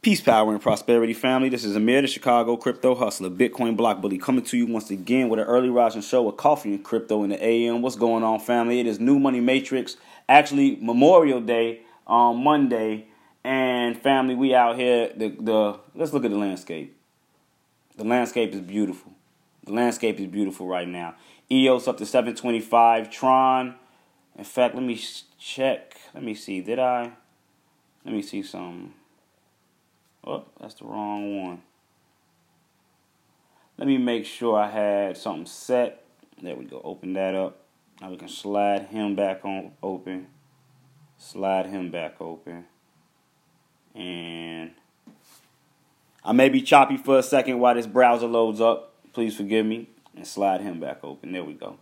Peace, power, and prosperity, family. This is Amir, the Chicago crypto hustler, Bitcoin block bully, coming to you once again with an early rising show with coffee and crypto in the AM. What's going on, family? It is New Money Matrix, actually Memorial Day on Monday, and family, we out here. The the let's look at the landscape. The landscape is beautiful. The landscape is beautiful right now. EOS up to 725. Tron. In fact, let me check. Let me see. Did I? Let me see some. Oh, that's the wrong one. Let me make sure I had something set. There we go. Open that up. Now we can slide him back on open. Slide him back open. And I may be choppy for a second while this browser loads up. Please forgive me. And slide him back open. There we go.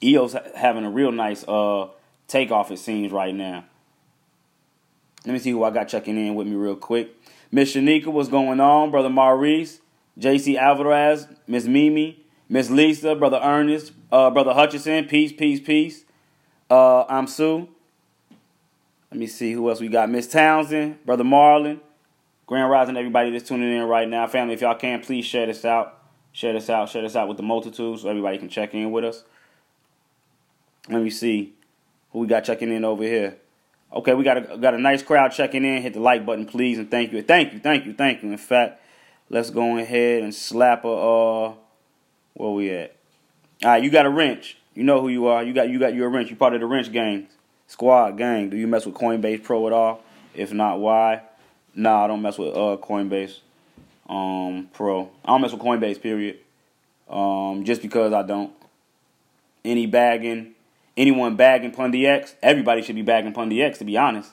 EOS having a real nice uh takeoff, it seems, right now. Let me see who I got checking in with me real quick. Miss Shanika, what's going on? Brother Maurice, JC Alvarez, Miss Mimi, Miss Lisa, Brother Ernest, uh, Brother Hutchinson, peace, peace, peace. Uh, I'm Sue. Let me see who else we got. Miss Townsend, Brother Marlon, Grand Rising, everybody that's tuning in right now. Family, if y'all can, please share this out. Share this out. Share this out with the multitude so everybody can check in with us. Let me see who we got checking in over here. Okay, we got a got a nice crowd checking in. Hit the like button, please, and thank you, thank you, thank you, thank you. In fact, let's go ahead and slap a uh, where we at? All right, you got a wrench. You know who you are. You got you got your wrench. You part of the wrench gang, squad gang. Do you mess with Coinbase Pro at all? If not, why? Nah, I don't mess with uh Coinbase um Pro. I don't mess with Coinbase. Period. Um, just because I don't. Any bagging anyone bagging Pundi X, everybody should be bagging Pundi X. To be honest,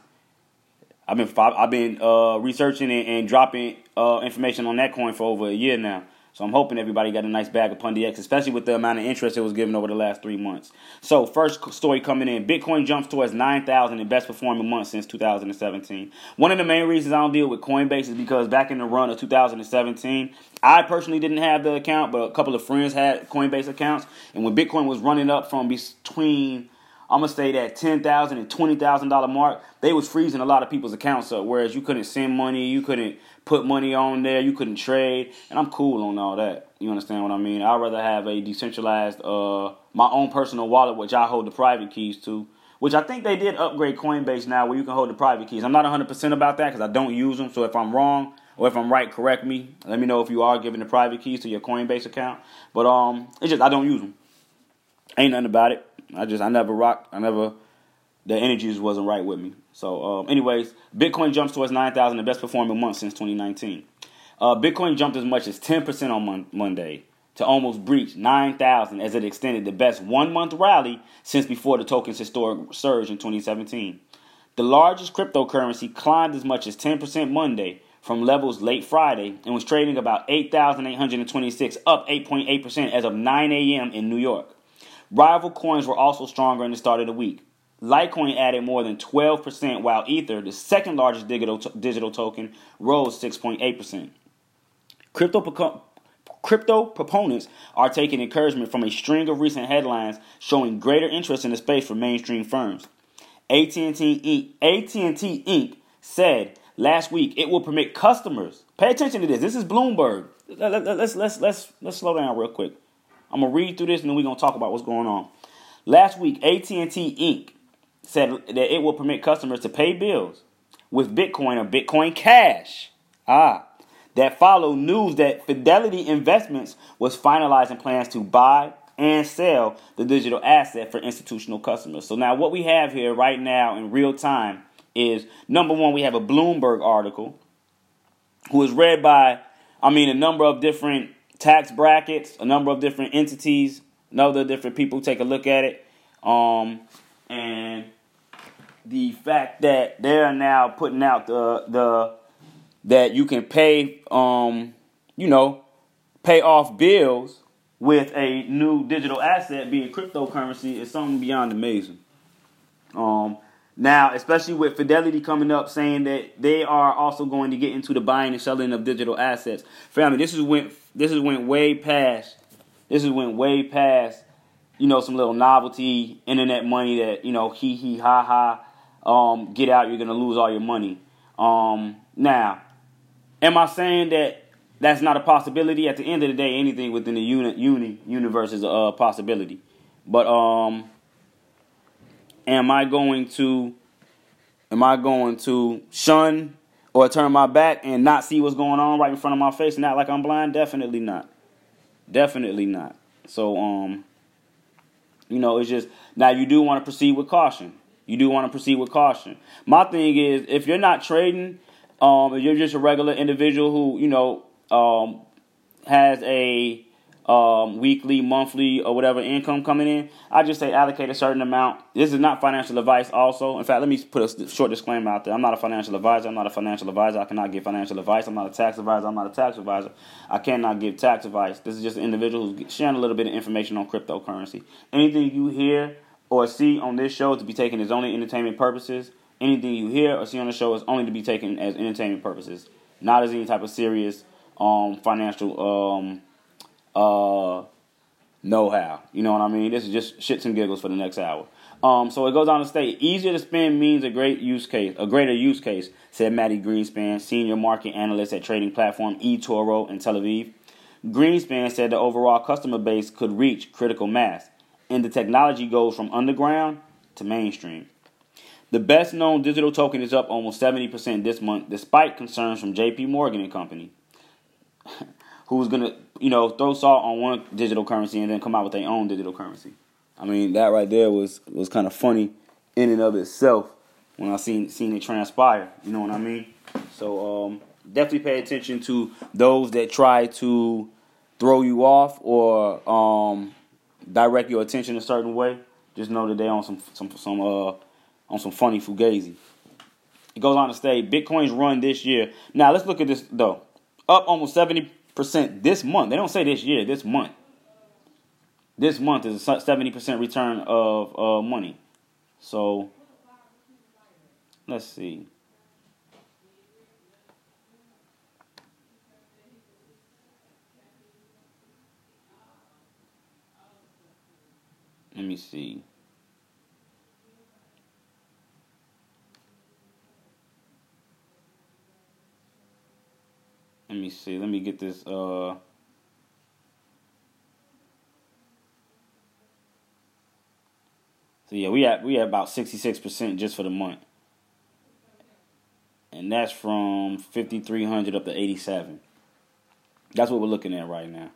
I've been I've been uh, researching and, and dropping uh, information on that coin for over a year now. So I'm hoping everybody got a nice bag of Pundi X, especially with the amount of interest it was given over the last three months. So first story coming in, Bitcoin jumps towards 9,000 in best performing month since 2017. One of the main reasons I don't deal with Coinbase is because back in the run of 2017, I personally didn't have the account, but a couple of friends had Coinbase accounts. And when Bitcoin was running up from between I'm gonna say that ten thousand and twenty thousand dollar mark, they was freezing a lot of people's accounts up. Whereas you couldn't send money, you couldn't put money on there, you couldn't trade, and I'm cool on all that. You understand what I mean? I'd rather have a decentralized, uh, my own personal wallet, which I hold the private keys to. Which I think they did upgrade Coinbase now, where you can hold the private keys. I'm not 100% about that because I don't use them. So if I'm wrong or if I'm right, correct me. Let me know if you are giving the private keys to your Coinbase account. But um, it's just I don't use them. Ain't nothing about it. I just I never rocked. I never the energy just wasn't right with me. So, um, anyways, Bitcoin jumps towards nine thousand, the best performing month since 2019. Uh, Bitcoin jumped as much as 10% on mon- Monday to almost breach 9,000 as it extended the best one month rally since before the token's historic surge in 2017. The largest cryptocurrency climbed as much as 10% Monday from levels late Friday and was trading about 8,826, up 8.8% as of 9 a.m. in New York. Rival coins were also stronger in the start of the week. Litecoin added more than 12%, while Ether, the second largest digital, digital token, rose 6.8%. Crypto, crypto proponents are taking encouragement from a string of recent headlines showing greater interest in the space for mainstream firms. AT&T Inc. AT&T Inc. said last week it will permit customers. Pay attention to this. This is Bloomberg. Let's let's let's let's slow down real quick. I'm gonna read through this and then we're gonna talk about what's going on. Last week, AT&T Inc. said that it will permit customers to pay bills with Bitcoin or Bitcoin Cash. Ah, that followed news that Fidelity Investments was finalizing plans to buy and sell the digital asset for institutional customers. So now what we have here right now in real time is number one, we have a Bloomberg article who is read by, I mean, a number of different tax brackets, a number of different entities, other different people take a look at it. Um, and the fact that they're now putting out the the that you can pay, um, you know, pay off bills with a new digital asset, being cryptocurrency, is something beyond amazing. Um, now, especially with Fidelity coming up saying that they are also going to get into the buying and selling of digital assets. Family, this is went this is went way past this is went way past, you know, some little novelty internet money that, you know, he he ha ha, um, get out, you're gonna lose all your money. Um, now, am I saying that that's not a possibility? At the end of the day, anything within the uni, uni universe is a possibility. But um, am I going to am I going to shun or turn my back and not see what's going on right in front of my face and act like I'm blind? Definitely not. Definitely not. So um, you know, it's just now you do want to proceed with caution. You do want to proceed with caution. My thing is, if you're not trading, um, if you're just a regular individual who you know um, has a um, weekly, monthly, or whatever income coming in, I just say allocate a certain amount. This is not financial advice. Also, in fact, let me put a short disclaimer out there. I'm not a financial advisor. I'm not a financial advisor. I cannot give financial advice. I'm not a tax advisor. I'm not a tax advisor. I cannot give tax advice. This is just an individual who's sharing a little bit of information on cryptocurrency. Anything you hear or see on this show to be taken as only entertainment purposes. Anything you hear or see on the show is only to be taken as entertainment purposes, not as any type of serious um, financial um, uh, know-how. You know what I mean? This is just shits and giggles for the next hour. Um, so it goes on to state, easier to spend means a great use case, a greater use case, said Mati Greenspan, senior market analyst at trading platform eToro in Tel Aviv. Greenspan said the overall customer base could reach critical mass and the technology goes from underground to mainstream. The best known digital token is up almost 70% this month, despite concerns from JP Morgan and Company, who's going to, you know, throw salt on one digital currency and then come out with their own digital currency. I mean, that right there was, was kind of funny in and of itself when I seen seen it transpire. You know what I mean? So um, definitely pay attention to those that try to throw you off or um, direct your attention a certain way, just know that they on some some some uh on some funny fugazi. It goes on to say Bitcoin's run this year. Now let's look at this though. Up almost seventy percent this month. They don't say this year. This month. This month is a seventy percent return of uh, money. So let's see. Let me see. Let me see. Let me get this. Uh, so yeah, we had we had about sixty six percent just for the month, and that's from fifty three hundred up to eighty seven. That's what we're looking at right now.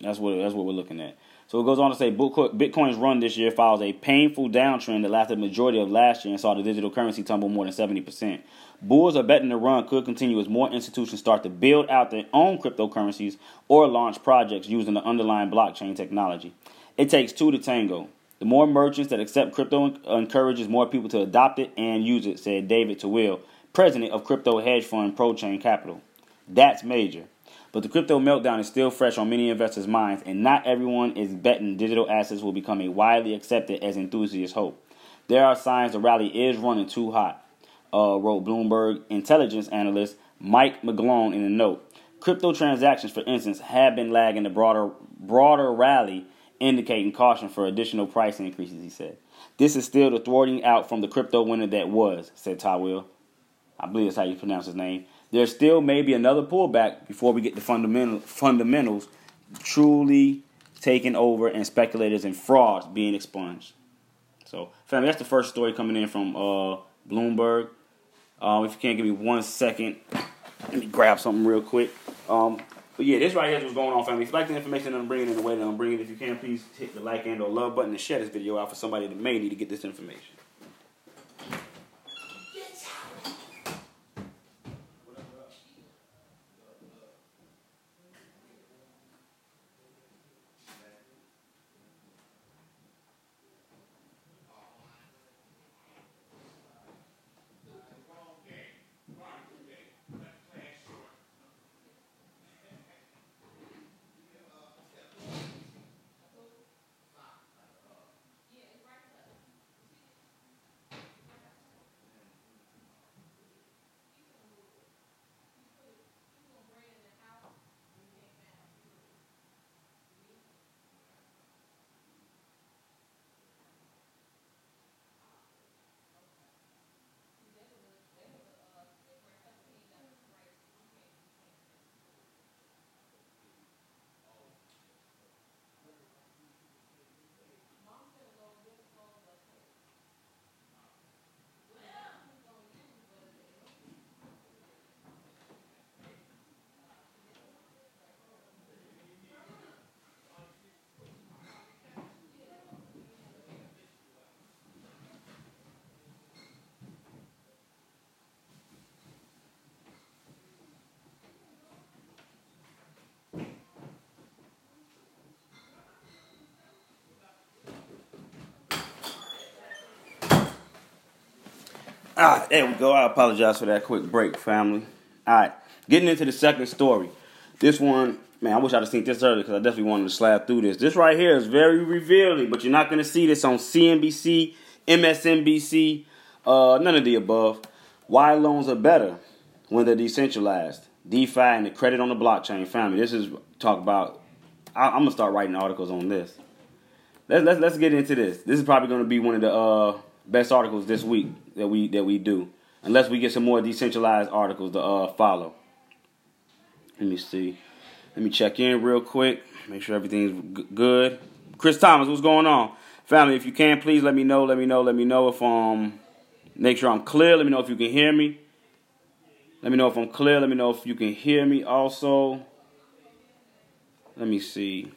That's what that's what we're looking at. So it goes on to say Bitcoin's run this year follows a painful downtrend that lasted the majority of last year and saw the digital currency tumble more than 70%. Bulls are betting the run could continue as more institutions start to build out their own cryptocurrencies or launch projects using the underlying blockchain technology. It takes two to tango. The more merchants that accept crypto encourages more people to adopt it and use it, said David Tawil, president of crypto hedge fund ProChain Capital. That's major. But the crypto meltdown is still fresh on many investors' minds, and not everyone is betting digital assets will become a widely accepted as enthusiasts hope. There are signs the rally is running too hot, uh, wrote Bloomberg intelligence analyst Mike McGlone in a note. Crypto transactions, for instance, have been lagging the broader broader rally, indicating caution for additional price increases. He said, "This is still the thwarting out from the crypto winter that was," said Tawil. I believe that's how you pronounce his name there still may be another pullback before we get the fundamental fundamentals truly taken over and speculators and frauds being expunged. So, family, that's the first story coming in from uh, Bloomberg. Um, if you can't give me one second, let me grab something real quick. Um, but yeah, this right here is what's going on, family. If you like the information that I'm bringing in the way that I'm bringing it, if you can, please hit the like and or love button and share this video out for somebody that may need to get this information. Ah, there we go. I apologize for that quick break, family. All right, getting into the second story. This one, man, I wish I'd have seen this earlier because I definitely wanted to slap through this. This right here is very revealing, but you're not going to see this on CNBC, MSNBC, uh, none of the above. Why loans are better when they're decentralized. DeFi and the credit on the blockchain family. This is talk about. I, am gonna start writing articles on this. Let's let's let's get into this. This is probably gonna be one of the uh, best articles this week that we that we do, unless we get some more decentralized articles to uh, follow. Let me see. Let me check in real quick. Make sure everything's good. Chris Thomas, what's going on, family? If you can, please let me know. Let me know. Let me know if um, make sure I'm clear. Let me know if you can hear me. Let me know if I'm clear. Let me know if you can hear me also. Let me see.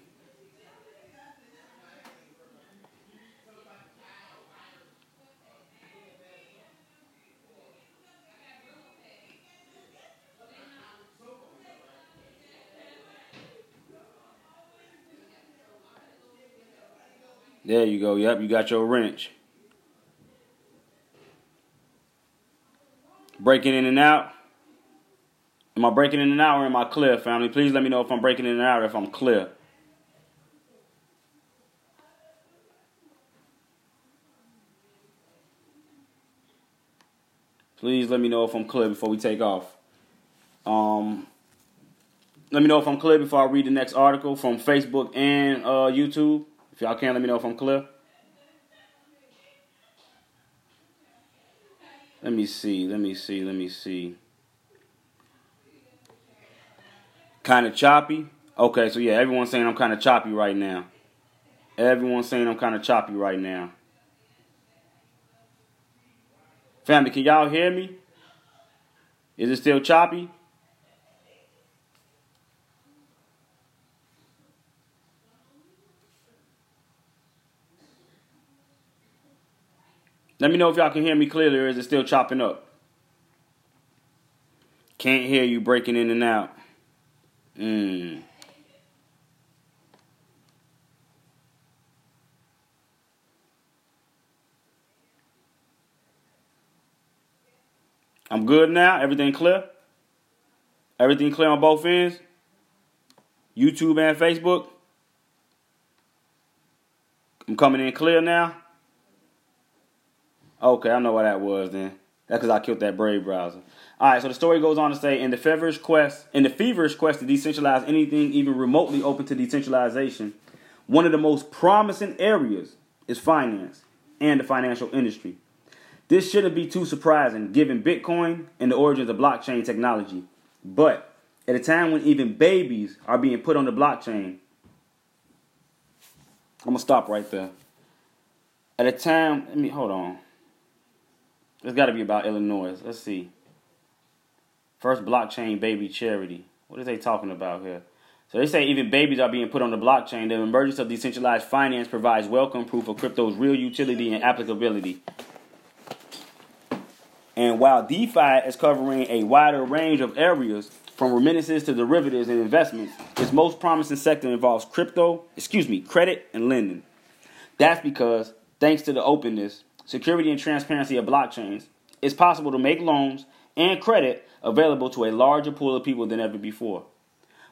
There you go. Yep, you got your wrench. Breaking in and out. Am I breaking in and out or am I clear, family? Please let me know if I'm breaking in and out or if I'm clear. Please let me know if I'm clear before we take off. Um, let me know if I'm clear before I read the next article from Facebook and uh, YouTube. If y'all can, let me know if I'm clear. Let me see. Let me see. Let me see. Kind of choppy. Okay, so yeah, everyone's saying I'm kind of choppy right now. Everyone's saying I'm kind of choppy right now. Family, can y'all hear me? Is it still choppy? Let me know if y'all can hear me clearly or is it still chopping up? Can't hear you breaking in and out. Mm. I'm good now. Everything clear? Everything clear on both ends? YouTube and Facebook? I'm coming in clear now? Okay, I know what that was then. That's because I killed that Brave browser. All right, so the story goes on to say, in the feverish quest, in the feverish quest to decentralize anything even remotely open to decentralization, one of the most promising areas is finance and the financial industry. This shouldn't be too surprising given Bitcoin and the origins of blockchain technology. But at a time when even babies are being put on the blockchain, I'm gonna stop right there. At a time, let me hold on. It's got to be about Illinois. Let's see. First blockchain baby charity. What are they talking about here? So they say even babies are being put on the blockchain. The emergence of decentralized finance provides welcome proof of crypto's real utility and applicability. And while DeFi is covering a wider range of areas, from remittances to derivatives and investments, its most promising sector involves crypto, excuse me, credit and lending. That's because, thanks to the openness, security, and transparency of blockchains, it's possible to make loans and credit available to a larger pool of people than ever before.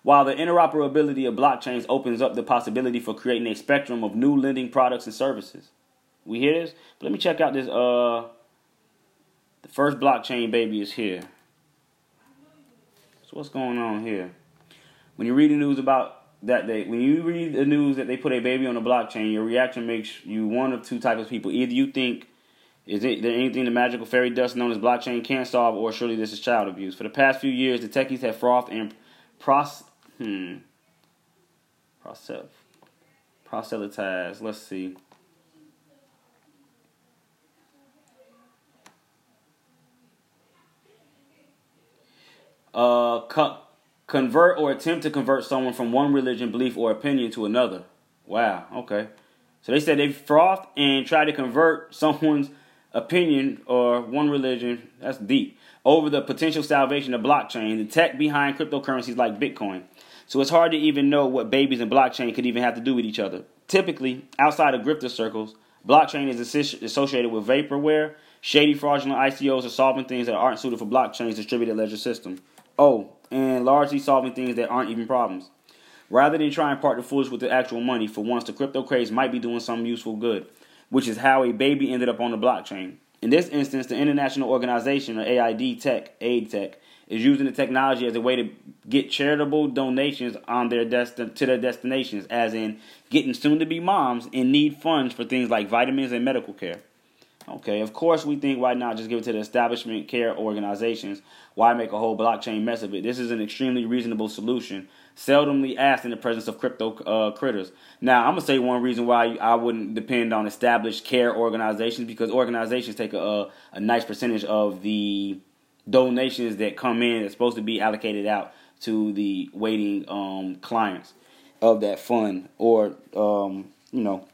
While the interoperability of blockchains opens up the possibility for creating a spectrum of new lending products and services. We hear this? But let me check out this uh the first blockchain baby is here. So what's going on here? When you read the news about that they when you read the news that they put a baby on the blockchain, your reaction makes you one of two types of people. Either you think is there anything the magical fairy dust known as blockchain can't solve, or surely this is child abuse? For the past few years, the techies have frothed and pros hmm proselytized. Let's see. Uh, cut convert or attempt to convert someone from one religion, belief, or opinion to another. Wow, okay. So they said they frothed and tried to convert someone's opinion or one religion, that's deep, over the potential salvation of blockchain, the tech behind cryptocurrencies like Bitcoin. So it's hard to even know what babies and blockchain could even have to do with each other. Typically, outside of grifter circles, blockchain is associated with vaporware Shady, fraudulent ICOs are solving things that aren't suited for blockchain's distributed ledger system. Oh, and largely solving things that aren't even problems. Rather than try and part the foolish with the actual money, for once the crypto craze might be doing some useful good, which is how a baby ended up on the blockchain. In this instance, the International Organization, or AID Tech, Aid Tech, is using the technology as a way to get charitable donations on their desti- to their destinations, as in getting soon-to-be moms in need funds for things like vitamins and medical care. Okay, of course, we think why not just give it to the establishment care organizations? Why make a whole blockchain mess of it? This is an extremely reasonable solution, seldomly asked in the presence of crypto uh, critters. Now, I'm gonna say one reason why I wouldn't depend on established care organizations because organizations take a, a nice percentage of the donations that come in that's supposed to be allocated out to the waiting um, clients of that fund or um, you know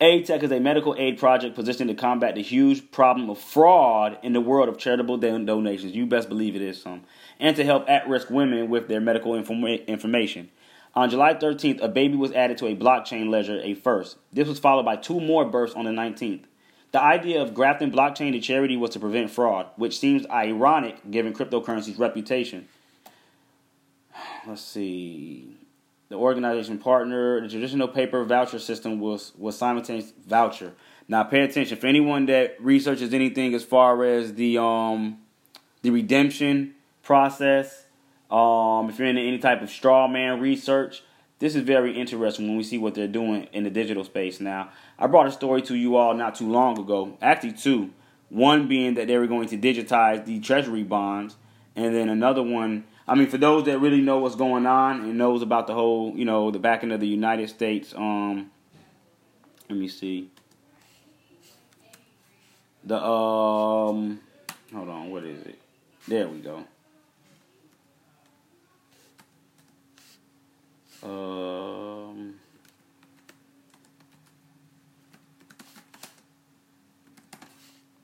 aid tech is a medical aid project positioned to combat the huge problem of fraud in the world of charitable donations you best believe it is some and to help at-risk women with their medical informa- information on July 13th, a baby was added to a blockchain ledger, a first. This was followed by two more births on the 19th. The idea of grafting blockchain to charity was to prevent fraud, which seems ironic given cryptocurrency's reputation. Let's see. The organization partner, the traditional paper voucher system was, was simultaneous voucher. Now pay attention. For anyone that researches anything as far as the um the redemption process, um, if you're into any type of straw man research, this is very interesting when we see what they're doing in the digital space now. I brought a story to you all not too long ago, actually two. One being that they were going to digitize the treasury bonds, and then another one. I mean, for those that really know what's going on and knows about the whole, you know, the backing of the United States. Um, let me see. The um, hold on, what is it? There we go. Um,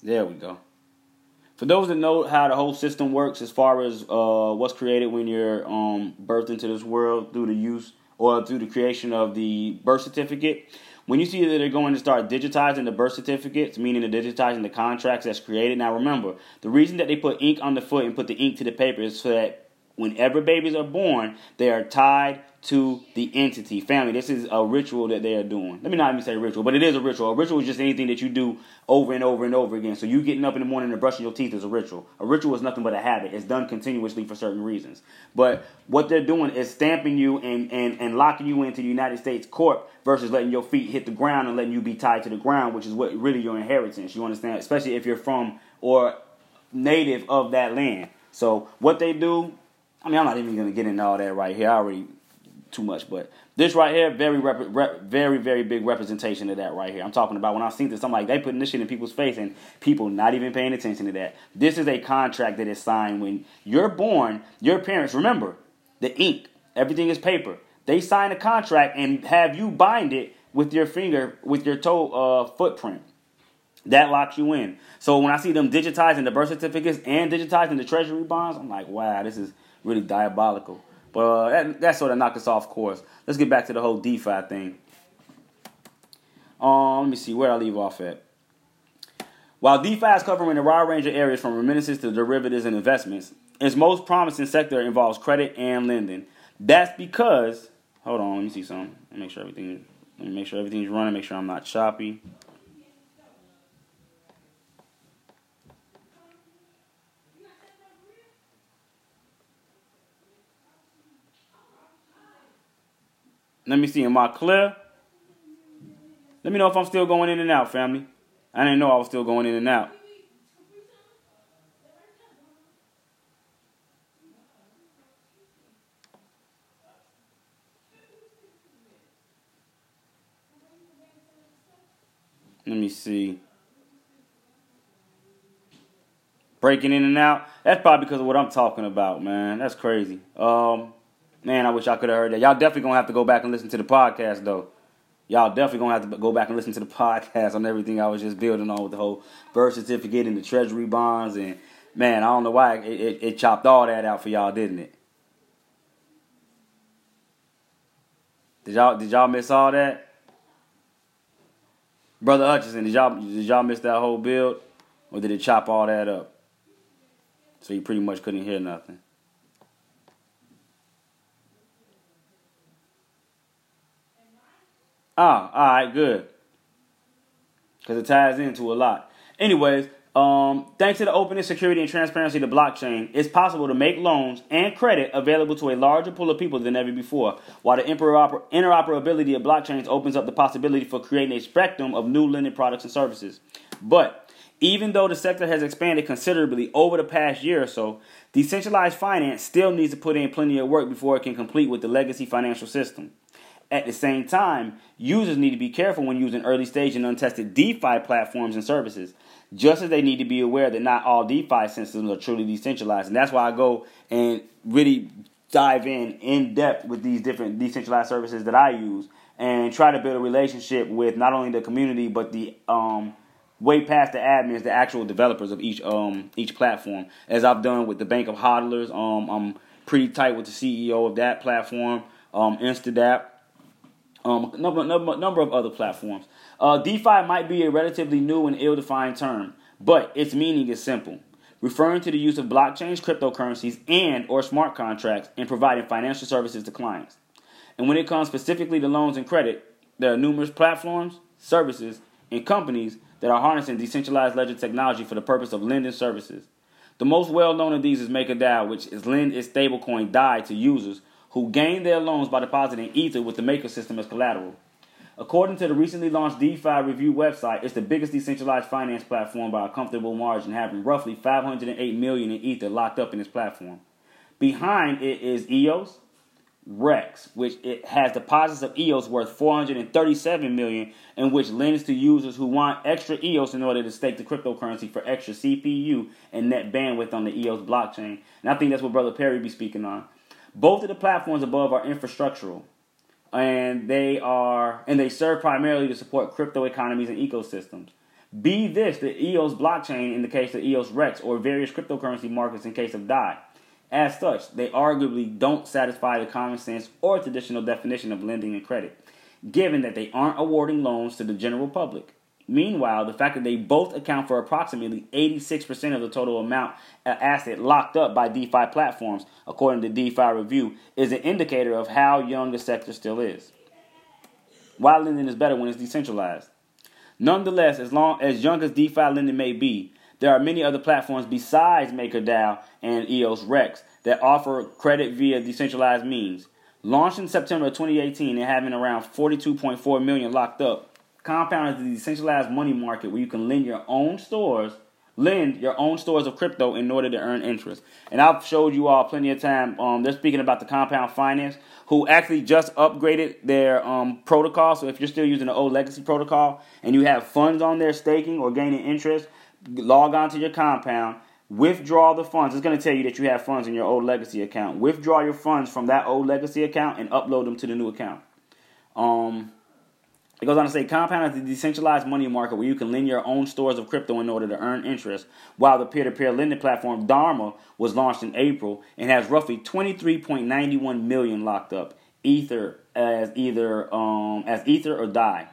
there we go. For those that know how the whole system works, as far as uh, what's created when you're um, birthed into this world through the use or through the creation of the birth certificate, when you see that they're going to start digitizing the birth certificates, meaning they're digitizing the contracts that's created. Now, remember, the reason that they put ink on the foot and put the ink to the paper is so that whenever babies are born, they are tied to the entity. Family, this is a ritual that they are doing. Let me not even say ritual, but it is a ritual. A ritual is just anything that you do over and over and over again. So you getting up in the morning and brushing your teeth is a ritual. A ritual is nothing but a habit. It's done continuously for certain reasons. But what they're doing is stamping you and, and, and locking you into the United States court versus letting your feet hit the ground and letting you be tied to the ground, which is what really your inheritance. You understand? Especially if you're from or native of that land. So what they do, I mean, I'm not even going to get into all that right here. I already too much, but this right here, very, rep- rep- very, very big representation of that right here. I'm talking about when I seen this, I'm like, they putting this shit in people's face and people not even paying attention to that. This is a contract that is signed when you're born. Your parents, remember, the ink, everything is paper. They sign a contract and have you bind it with your finger, with your toe uh, footprint. That locks you in. So when I see them digitizing the birth certificates and digitizing the treasury bonds, I'm like, wow, this is really diabolical. But uh, that, that sort of knocked us off course. Let's get back to the whole DeFi thing. Um, let me see where I leave off at. While DeFi is covering a wide range of areas from remittances to derivatives and investments, its most promising sector involves credit and lending. That's because hold on, let me see something. Let me make sure everything let me make sure everything's running, make sure I'm not choppy. Let me see. Am I clear? Let me know if I'm still going in and out, family. I didn't know I was still going in and out. Let me see. Breaking in and out. That's probably because of what I'm talking about, man. That's crazy. Um, Man, I wish I could have heard that. Y'all definitely gonna have to go back and listen to the podcast though. Y'all definitely gonna have to go back and listen to the podcast on everything I was just building on with the whole birth certificate and the treasury bonds and man, I don't know why it, it, it chopped all that out for y'all, didn't it? Did y'all did y'all miss all that? Brother Hutchinson, did y'all did y'all miss that whole build? Or did it chop all that up? So you pretty much couldn't hear nothing. Ah, all right, good. Because it ties into a lot. Anyways, um, thanks to the openness, security, and transparency of the blockchain, it's possible to make loans and credit available to a larger pool of people than ever before, while the interoperability of blockchains opens up the possibility for creating a spectrum of new lending products and services. But even though the sector has expanded considerably over the past year or so, decentralized finance still needs to put in plenty of work before it can complete with the legacy financial system. At the same time, users need to be careful when using early stage and untested DeFi platforms and services, just as they need to be aware that not all DeFi systems are truly decentralized. And that's why I go and really dive in in depth with these different decentralized services that I use and try to build a relationship with not only the community but the um, way past the admins, the actual developers of each um, each platform. As I've done with the Bank of Hodlers, um, I'm pretty tight with the CEO of that platform, um, Instadapp um, number, number, number of other platforms. Uh, DeFi might be a relatively new and ill defined term, but its meaning is simple, referring to the use of blockchains, cryptocurrencies, and or smart contracts in providing financial services to clients. And when it comes specifically to loans and credit, there are numerous platforms, services, and companies that are harnessing decentralized ledger technology for the purpose of lending services. The most well known of these is MakerDAO, which is lend its stablecoin DAI to users who gained their loans by depositing Ether with the Maker system as collateral. According to the recently launched DeFi Review website, it's the biggest decentralized finance platform by a comfortable margin, having roughly 508 million in Ether locked up in its platform. Behind it is EOS, Rex, which it has deposits of EOS worth 437 million, and which lends to users who want extra EOS in order to stake the cryptocurrency for extra CPU and net bandwidth on the EOS blockchain. And I think that's what Brother Perry be speaking on. Both of the platforms above are infrastructural, and they are and they serve primarily to support crypto economies and ecosystems. Be this the EOS blockchain in the case of EOS Rex or various cryptocurrency markets in case of DAI. As such, they arguably don't satisfy the common sense or traditional definition of lending and credit, given that they aren't awarding loans to the general public. Meanwhile, the fact that they both account for approximately 86% of the total amount of asset locked up by DeFi platforms, according to DeFi Review, is an indicator of how young the sector still is. Why lending is better when it's decentralized. Nonetheless, as long as young as DeFi lending may be, there are many other platforms besides MakerDAO and EOS Rex that offer credit via decentralized means. Launched in September 2018 and having around 42.4 million locked up, Compound is the decentralized money market where you can lend your own stores, lend your own stores of crypto in order to earn interest. And I've showed you all plenty of time. Um, they're speaking about the Compound Finance, who actually just upgraded their um, protocol. So if you're still using the old legacy protocol and you have funds on there staking or gaining interest, log on to your Compound. Withdraw the funds. It's going to tell you that you have funds in your old legacy account. Withdraw your funds from that old legacy account and upload them to the new account. Um, it goes on to say Compound is the decentralized money market where you can lend your own stores of crypto in order to earn interest, while the peer to peer lending platform Dharma was launched in April and has roughly 23.91 million locked up, Ether as either um, as Ether or DAI.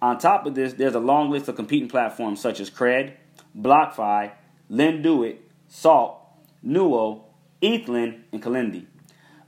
On top of this, there's a long list of competing platforms such as Cred, BlockFi, Lenduit, Salt, Nuo, Ethlend, and Kalendi.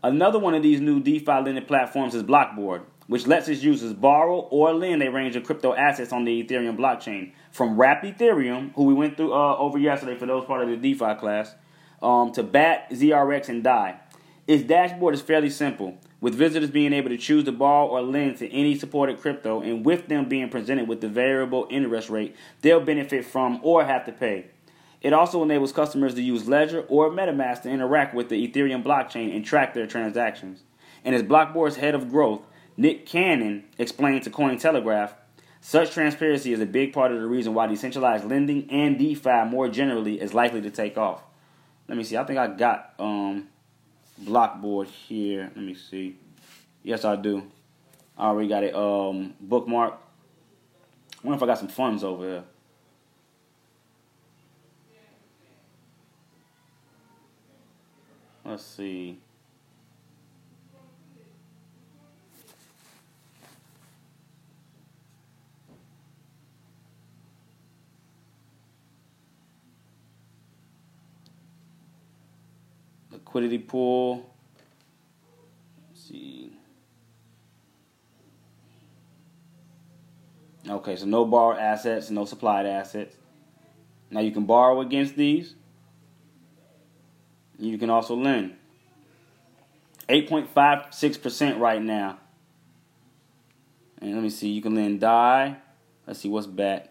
Another one of these new DeFi lending platforms is Blockboard, which lets its users borrow or lend a range of crypto assets on the Ethereum blockchain. From Wrapped Ethereum, who we went through uh, over yesterday for those part of the DeFi class, um, to BAT, ZRX, and DAI. Its dashboard is fairly simple, with visitors being able to choose to borrow or lend to any supported crypto, and with them being presented with the variable interest rate they'll benefit from or have to pay. It also enables customers to use Ledger or MetaMask to interact with the Ethereum blockchain and track their transactions. And as Blockboard's head of growth, Nick Cannon explained to Cointelegraph, such transparency is a big part of the reason why decentralized lending and DeFi more generally is likely to take off. Let me see. I think I got um, Blockboard here. Let me see. Yes, I do. I already got it um, bookmark. I wonder if I got some funds over here. Let's see. Liquidity pool. Let's see. Okay, so no borrowed assets, no supplied assets. Now you can borrow against these. You can also lend. 8.56% right now. And let me see, you can lend DAI. Let's see what's back.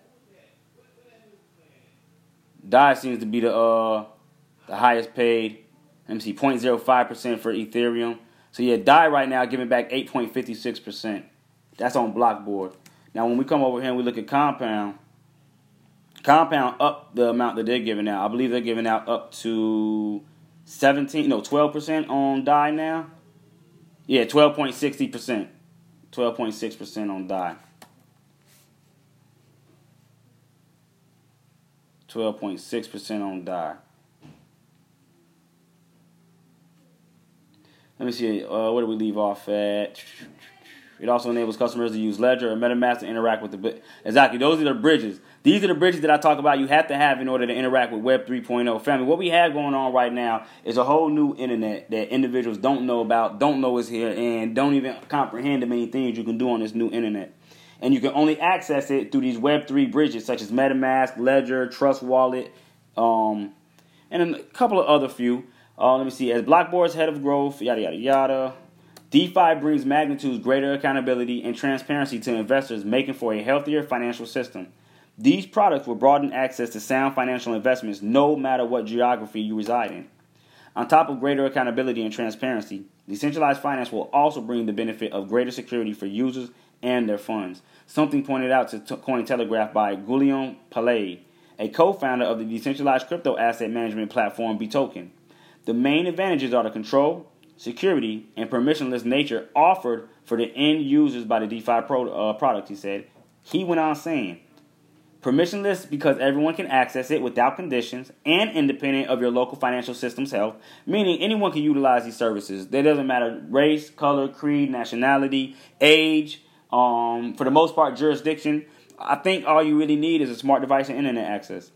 DAI seems to be the uh the highest paid. Let me see, 0.05% for Ethereum. So yeah, DAI right now giving back 8.56%. That's on Blockboard. Now when we come over here and we look at Compound, Compound up the amount that they're giving out. I believe they're giving out up to 17, no, 12% on DAI now. Yeah, 12.60%. 12.6% on DAI. 12.6% on DAI. Let me see. Uh, where do we leave off at? It also enables customers to use Ledger or MetaMask to interact with the exactly. Those are the bridges. These are the bridges that I talk about. You have to have in order to interact with Web 3.0. Family, what we have going on right now is a whole new internet that individuals don't know about, don't know is here, and don't even comprehend the many things you can do on this new internet. And you can only access it through these Web 3 bridges such as MetaMask, Ledger, Trust Wallet, um, and a couple of other few. Uh, let me see. As Blockboard's head of growth, yada yada yada. DeFi brings magnitudes greater accountability and transparency to investors, making for a healthier financial system. These products will broaden access to sound financial investments no matter what geography you reside in. On top of greater accountability and transparency, decentralized finance will also bring the benefit of greater security for users and their funds, something pointed out to Cointelegraph by Guillaume Pelaye, a co-founder of the decentralized crypto asset management platform Btoken. The main advantages are the control, security, and permissionless nature offered for the end users by the DeFi pro, uh, product, he said. He went on saying, permissionless because everyone can access it without conditions and independent of your local financial system's health, meaning anyone can utilize these services. There doesn't matter race, color, creed, nationality, age, um, for the most part, jurisdiction. I think all you really need is a smart device and internet access.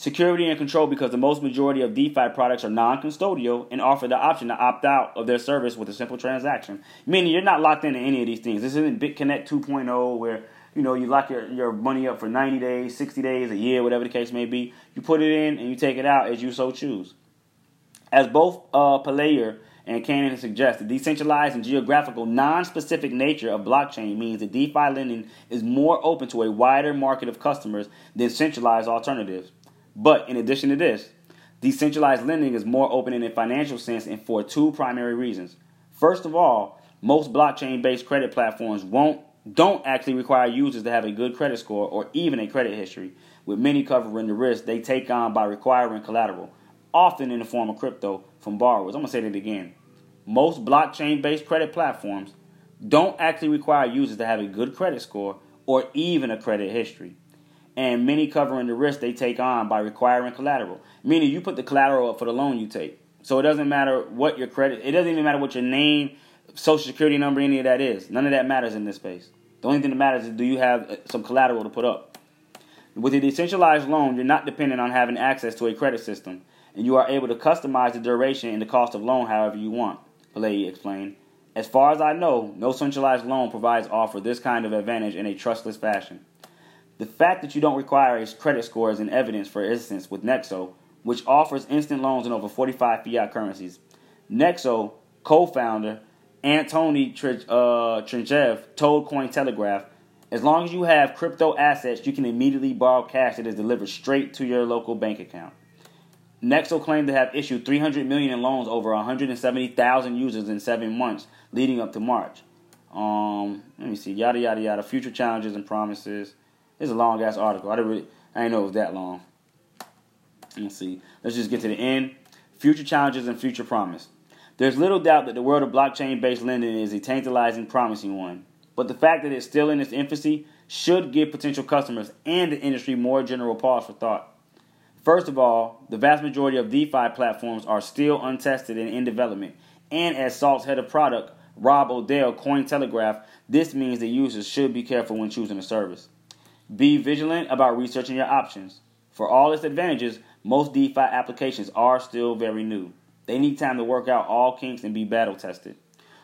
Security and control because the most majority of DeFi products are non-custodial and offer the option to opt out of their service with a simple transaction. Meaning you're not locked into any of these things. This isn't BitConnect 2.0 where you know you lock your, your money up for 90 days, 60 days, a year, whatever the case may be. You put it in and you take it out as you so choose. As both uh, Pelayer and Cannon suggest, the decentralized and geographical non-specific nature of blockchain means that DeFi lending is more open to a wider market of customers than centralized alternatives. But in addition to this, decentralized lending is more open in a financial sense and for two primary reasons. First of all, most blockchain-based credit platforms won't don't actually require users to have a good credit score or even a credit history, with many covering the risk they take on by requiring collateral, often in the form of crypto, from borrowers. I'm going to say that again. Most blockchain based credit platforms don't actually require users to have a good credit score or even a credit history and many covering the risk they take on by requiring collateral. Meaning you put the collateral up for the loan you take. So it doesn't matter what your credit, it doesn't even matter what your name, social security number, any of that is. None of that matters in this space. The only thing that matters is do you have uh, some collateral to put up. With a decentralized loan, you're not dependent on having access to a credit system, and you are able to customize the duration and the cost of loan however you want, Pelaye explained. As far as I know, no centralized loan provides offer this kind of advantage in a trustless fashion. The fact that you don't require a credit score is an evidence, for instance, with Nexo, which offers instant loans in over 45 fiat currencies. Nexo co-founder Antoni uh, Trenchev told Cointelegraph, as long as you have crypto assets, you can immediately borrow cash that is delivered straight to your local bank account. Nexo claimed to have issued 300 million in loans over 170,000 users in seven months leading up to March. Um, let me see, yada yada yada. Future challenges and promises. It's a long ass article. I didn't really, I didn't know it was that long. Let's see. Let's just get to the end. Future challenges and future promise. There's little doubt that the world of blockchain based lending is a tantalizing, promising one. But the fact that it's still in its infancy should give potential customers and the industry more general pause for thought. First of all, the vast majority of DeFi platforms are still untested and in development. And as Salt's head of product, Rob Odell, Cointelegraph, this means that users should be careful when choosing a service. Be vigilant about researching your options. For all its advantages, most DeFi applications are still very new. They need time to work out all kinks and be battle tested.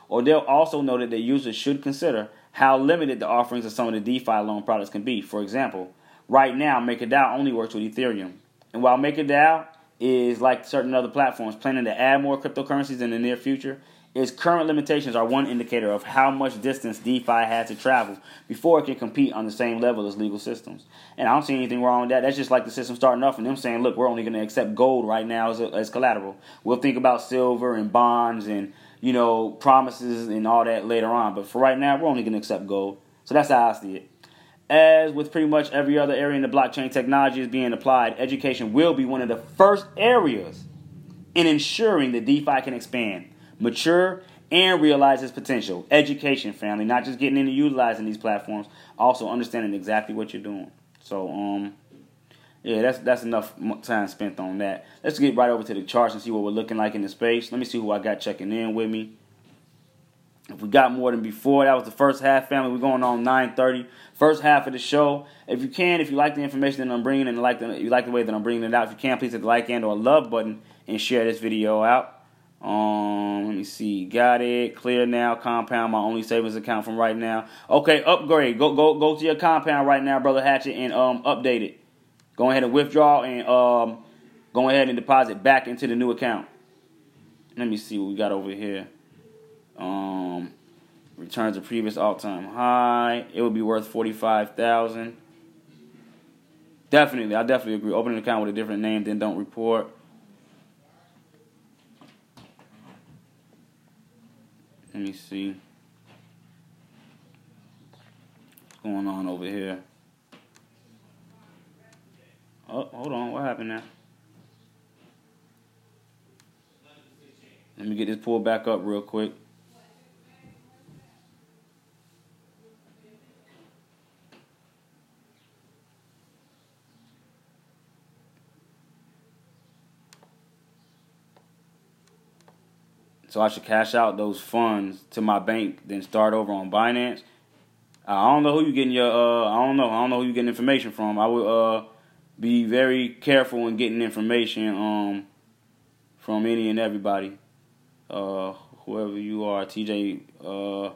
Odell also noted that users should consider how limited the offerings of some of the DeFi loan products can be. For example, right now, MakerDAO only works with Ethereum. And while MakerDAO is like certain other platforms planning to add more cryptocurrencies in the near future, its current limitations are one indicator of how much distance DeFi has to travel before it can compete on the same level as legal systems. And I don't see anything wrong with that. That's just like the system starting off and them saying, look, we're only going to accept gold right now as, a, as collateral. We'll think about silver and bonds and, you know, promises and all that later on. But for right now, we're only going to accept gold. So that's how I see it. As with pretty much every other area in the blockchain technology is being applied, education will be one of the first areas in ensuring that DeFi can expand mature, and realize its potential. Education, family, not just getting into utilizing these platforms, also understanding exactly what you're doing. So, um, yeah, that's that's enough time spent on that. Let's get right over to the charts and see what we're looking like in the space. Let me see who I got checking in with me. If we got more than before, that was the first half, family. We're going on 9:30. First half of the show. If you can, if you like the information that I'm bringing and like the, you like the way that I'm bringing it out, if you can, please hit the like and or love button and share this video out. Um, let me see. Got it. Clear now. Compound my only savings account from right now. Okay, upgrade. Go go go to your compound right now, brother Hatchet, and um update it. Go ahead and withdraw and um go ahead and deposit back into the new account. Let me see what we got over here. Um, returns a previous all-time high. It would be worth forty-five thousand. Definitely, I definitely agree. Open an account with a different name, then don't report. Let me see. What's going on over here? Oh, hold on. What happened now? Let me get this pulled back up real quick. So I should cash out those funds to my bank, then start over on Binance. I don't know who you getting your. Uh, I don't know. I don't know who you getting information from. I would uh, be very careful in getting information um, from any and everybody. Uh, whoever you are, TJ. Uh,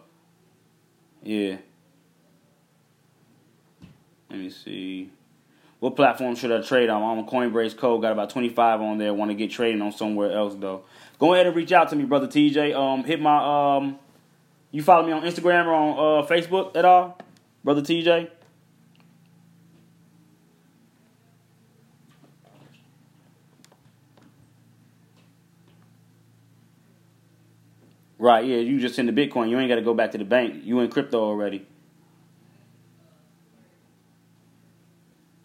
yeah. Let me see. What platform should I trade on? I'm on Coinbase Code. Got about 25 on there. Want to get trading on somewhere else though. Go ahead and reach out to me, brother TJ. Um, hit my um, you follow me on Instagram or on uh, Facebook at all, brother TJ. Right, yeah, you just in the Bitcoin. You ain't got to go back to the bank. You in crypto already.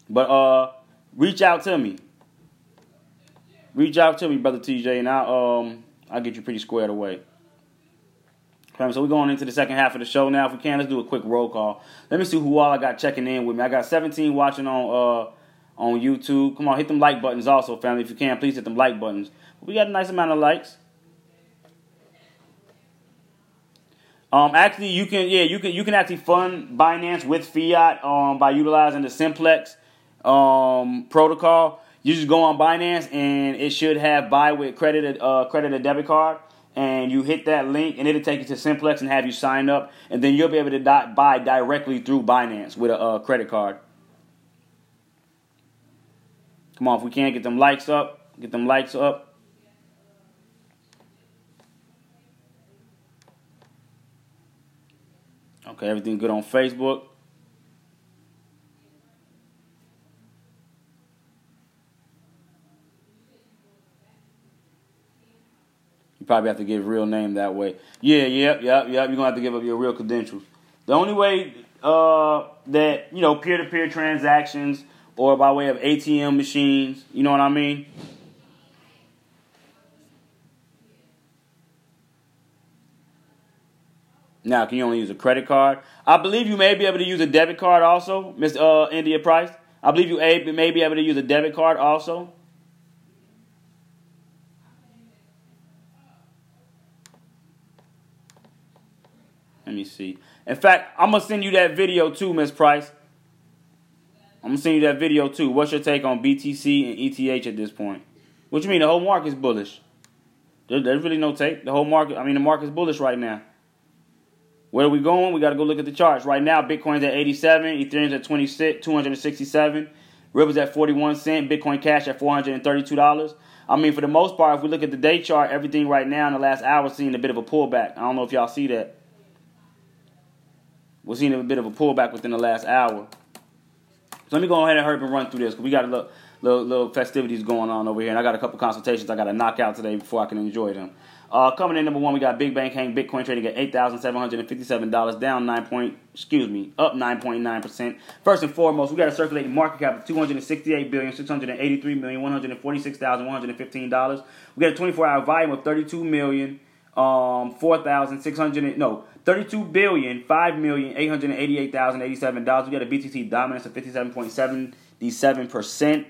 But uh, reach out to me. Reach out to me, brother TJ, and I'll um I'll get you pretty squared away. So we're going into the second half of the show now. If we can, let's do a quick roll call. Let me see who all I got checking in with me. I got 17 watching on uh on YouTube. Come on, hit them like buttons also, family. If you can, please hit them like buttons. We got a nice amount of likes. Um, actually, you can yeah you can you can actually fund Binance with fiat um by utilizing the Simplex um, protocol. You just go on Binance and it should have buy with credit uh, credit or debit card. And you hit that link and it'll take you to Simplex and have you sign up. And then you'll be able to di- buy directly through Binance with a uh, credit card. Come on, if we can't get them likes up, get them likes up. Okay, everything good on Facebook. You probably have to give real name that way. Yeah, yep, yep, yep. You're gonna have to give up your real credentials. The only way uh, that you know peer-to-peer transactions or by way of ATM machines, you know what I mean? Now, can you only use a credit card? I believe you may be able to use a debit card also, Miss uh, India Price. I believe you may be able to use a debit card also. Let me see. In fact, I'm gonna send you that video too, Miss Price. I'm gonna send you that video too. What's your take on BTC and ETH at this point? What you mean? The whole market's bullish. There, there's really no take. The whole market, I mean, the market's bullish right now. Where are we going? We got to go look at the charts. Right now, Bitcoin's at 87, Ethereum's at 26, 267, Ripple's at 41 cent, Bitcoin Cash at $432. I mean, for the most part, if we look at the day chart, everything right now in the last hour seeing a bit of a pullback. I don't know if y'all see that. We're seeing a bit of a pullback within the last hour. So let me go ahead and hurry and run through this because we got a little, little, little festivities going on over here, and I got a couple consultations I got to knock out today before I can enjoy them. Uh, coming in number one, we got Big Bank Hank Bitcoin trading at eight thousand seven hundred and fifty-seven dollars, down nine point, excuse me, up nine point nine percent. First and foremost, we got a circulating market cap of two hundred and sixty-eight billion six hundred and eighty-three million one hundred and forty-six thousand one hundred and fifteen dollars. We got a twenty-four hour volume of thirty-two million um four thousand six hundred no thirty-two billion five million eight hundred and eighty-eight thousand eighty-seven dollars. We got a BTC dominance of fifty-seven point seventy-seven percent.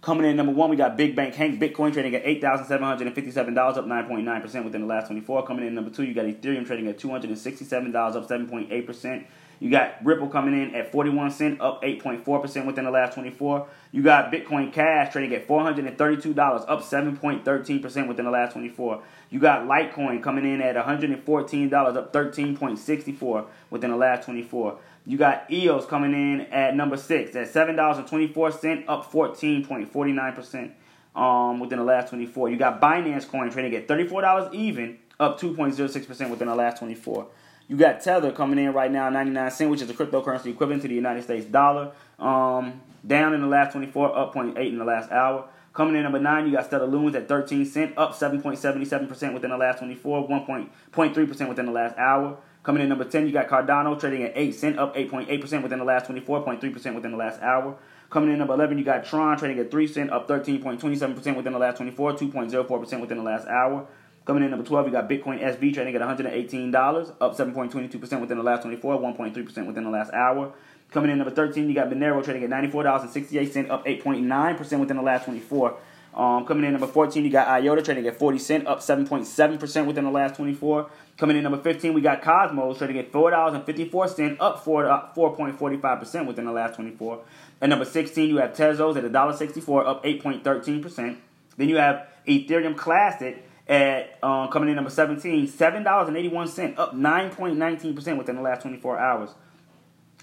Coming in number one, we got Big Bank Hank Bitcoin trading at eight thousand seven hundred and fifty-seven dollars, up nine point nine percent within the last twenty-four. Coming in number two, you got Ethereum trading at two hundred and sixty-seven dollars, up seven point eight percent. You got Ripple coming in at 41 cent, up 8.4% within the last 24. You got Bitcoin Cash trading at $432, up 7.13% within the last 24. You got Litecoin coming in at $114, up 13.64 within the last 24. You got EOS coming in at number six at seven dollars and twenty four cent, up fourteen point forty nine percent um within the last twenty four. You got Binance Coin trading at thirty four dollars even, up two point zero six percent within the last twenty four. You got Tether coming in right now, 99 cent, which is a cryptocurrency equivalent to the United States dollar. Um, down in the last 24, up 0.8 in the last hour. Coming in number nine, you got Stellar Lumens at 13 cent, up 7.77% within the last 24, 1.3% within the last hour. Coming in number 10, you got Cardano trading at 8 cent, up 8.8% within the last 24.3% within the last hour. Coming in number 11, you got Tron trading at 3 cent, up 13.27% within the last 24, 2.04% within the last hour. Coming in number 12, you got Bitcoin SV trading at $118, up 7.22% within the last 24, 1.3% within the last hour. Coming in number 13, you got Monero trading at $94.68, up 8.9% within the last 24. Um, coming in number 14, you got IOTA trading at 40 cent, up 7.7% within the last 24. Coming in number 15, we got Cosmos trading at $4.54, up 4, 4.45% within the last 24. At number 16, you have Tezos at $1.64, up 8.13%. Then you have Ethereum Classic at um, coming in number 17, $7.81, up 9.19% within the last 24 hours.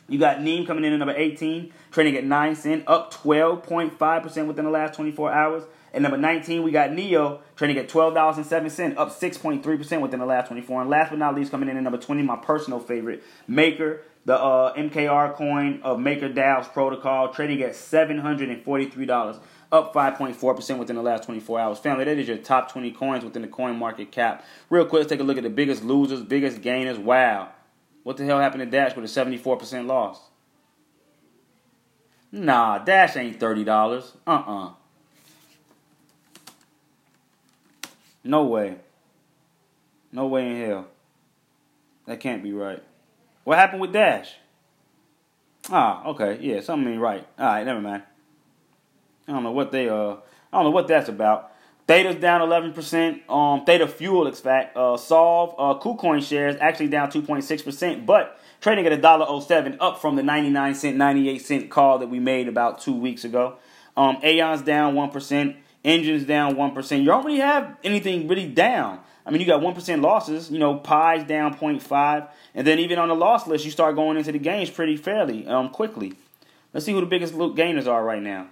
You got NEM coming in at number 18, trading at 9 cent, up 12.5% within the last 24 hours. At number 19, we got Neo trading at $12.07, up 6.3% within the last 24. And last but not least, coming in at number 20, my personal favorite, Maker, the uh, MKR coin of MakerDAO's protocol, trading at $743, up 5.4% within the last 24 hours. Family, that is your top 20 coins within the coin market cap. Real quick, let's take a look at the biggest losers, biggest gainers. Wow. What the hell happened to Dash with a 74% loss? Nah, Dash ain't $30. Uh-uh. No way. No way in hell. That can't be right. What happened with Dash? Ah, okay, yeah, something ain't right. All right, never mind. I don't know what they uh, I don't know what that's about. Theta's down 11%. Um, Theta Fuel, in fact, uh, Solve, uh, KuCoin shares actually down 2.6%, but trading at $1.07, up from the 99 cent, 98 cent call that we made about two weeks ago. Um, Aeon's down 1%. Enjin's down 1%. You don't really have anything really down. I mean, you got 1% losses. You know, Pi's down 0.5. And then even on the loss list, you start going into the gains pretty fairly um, quickly. Let's see who the biggest gainers are right now.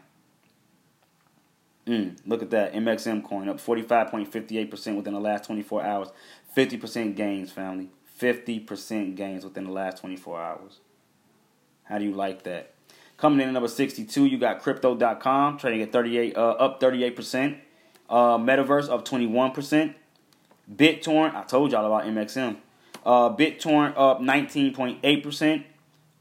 Mm, look at that. MXM coin up 45.58% within the last 24 hours. 50% gains, family. 50% gains within the last 24 hours. How do you like that? Coming in at number 62, you got Crypto.com trading at 38, uh, up 38%. Uh, Metaverse up 21%. BitTorrent, I told y'all about MXM. Uh, BitTorrent up 19.8%.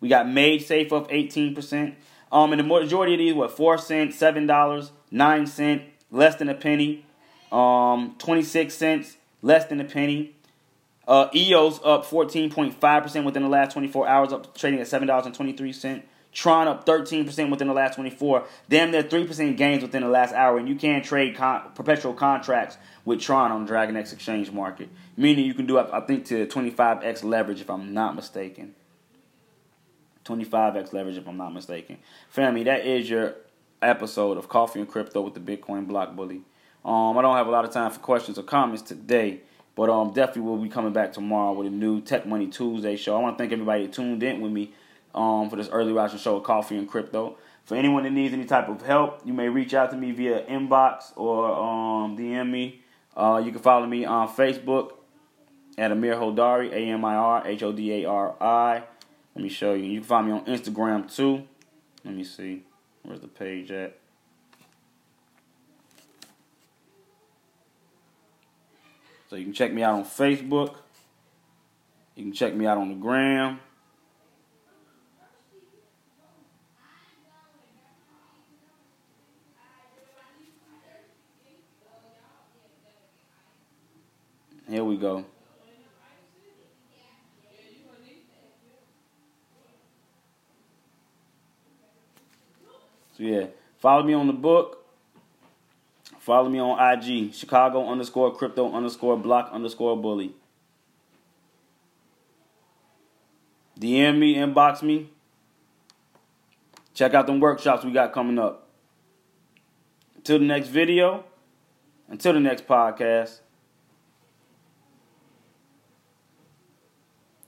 We got MaidSafe up 18%. Um, and the majority of these, what, 4 cents, $7, 9 cent, less than a penny. Um, 26 cents, less than a penny. Uh, EOS up 14.5% within the last 24 hours, up trading at $7.23. Tron up 13% within the last 24. Damn near 3% gains within the last hour. And you can trade con- perpetual contracts with Tron on the Dragon X exchange market. Meaning you can do, I think, to 25x leverage if I'm not mistaken. 25x leverage if I'm not mistaken. Family, that is your episode of Coffee and Crypto with the Bitcoin Block Bully. Um, I don't have a lot of time for questions or comments today, but um, definitely will be coming back tomorrow with a new Tech Money Tuesday show. I want to thank everybody that tuned in with me um, for this early rising show of Coffee and Crypto. For anyone that needs any type of help, you may reach out to me via inbox or um, DM me. Uh, you can follow me on Facebook at Amir Hodari, A M I R H O D A R I. Let me show you. You can find me on Instagram too. Let me see. Where's the page at? So you can check me out on Facebook. You can check me out on the gram. Here we go. So yeah, follow me on the book. Follow me on IG, Chicago underscore crypto underscore block underscore bully. DM me, inbox me. Check out them workshops we got coming up. Until the next video, until the next podcast.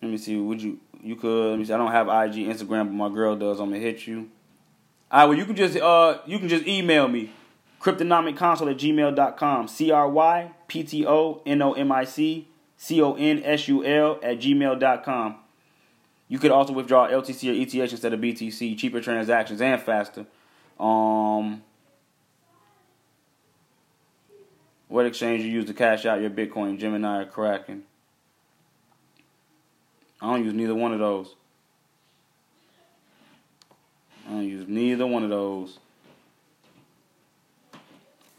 Let me see. Would you you could let me see. I don't have IG, Instagram, but my girl does. I'm gonna hit you. All right, well you can just uh you can just email me. Cryptonomic at gmail.com. C R Y P T O N O M I C C O N S U L at gmail.com. You could also withdraw LTC or ETH instead of BTC, cheaper transactions and faster. Um, what exchange you use to cash out your Bitcoin, Gemini or Kraken? I don't use neither one of those. I don't use neither one of those.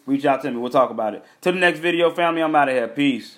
Reach out to me. We'll talk about it. Till the next video, family, I'm out of here. Peace.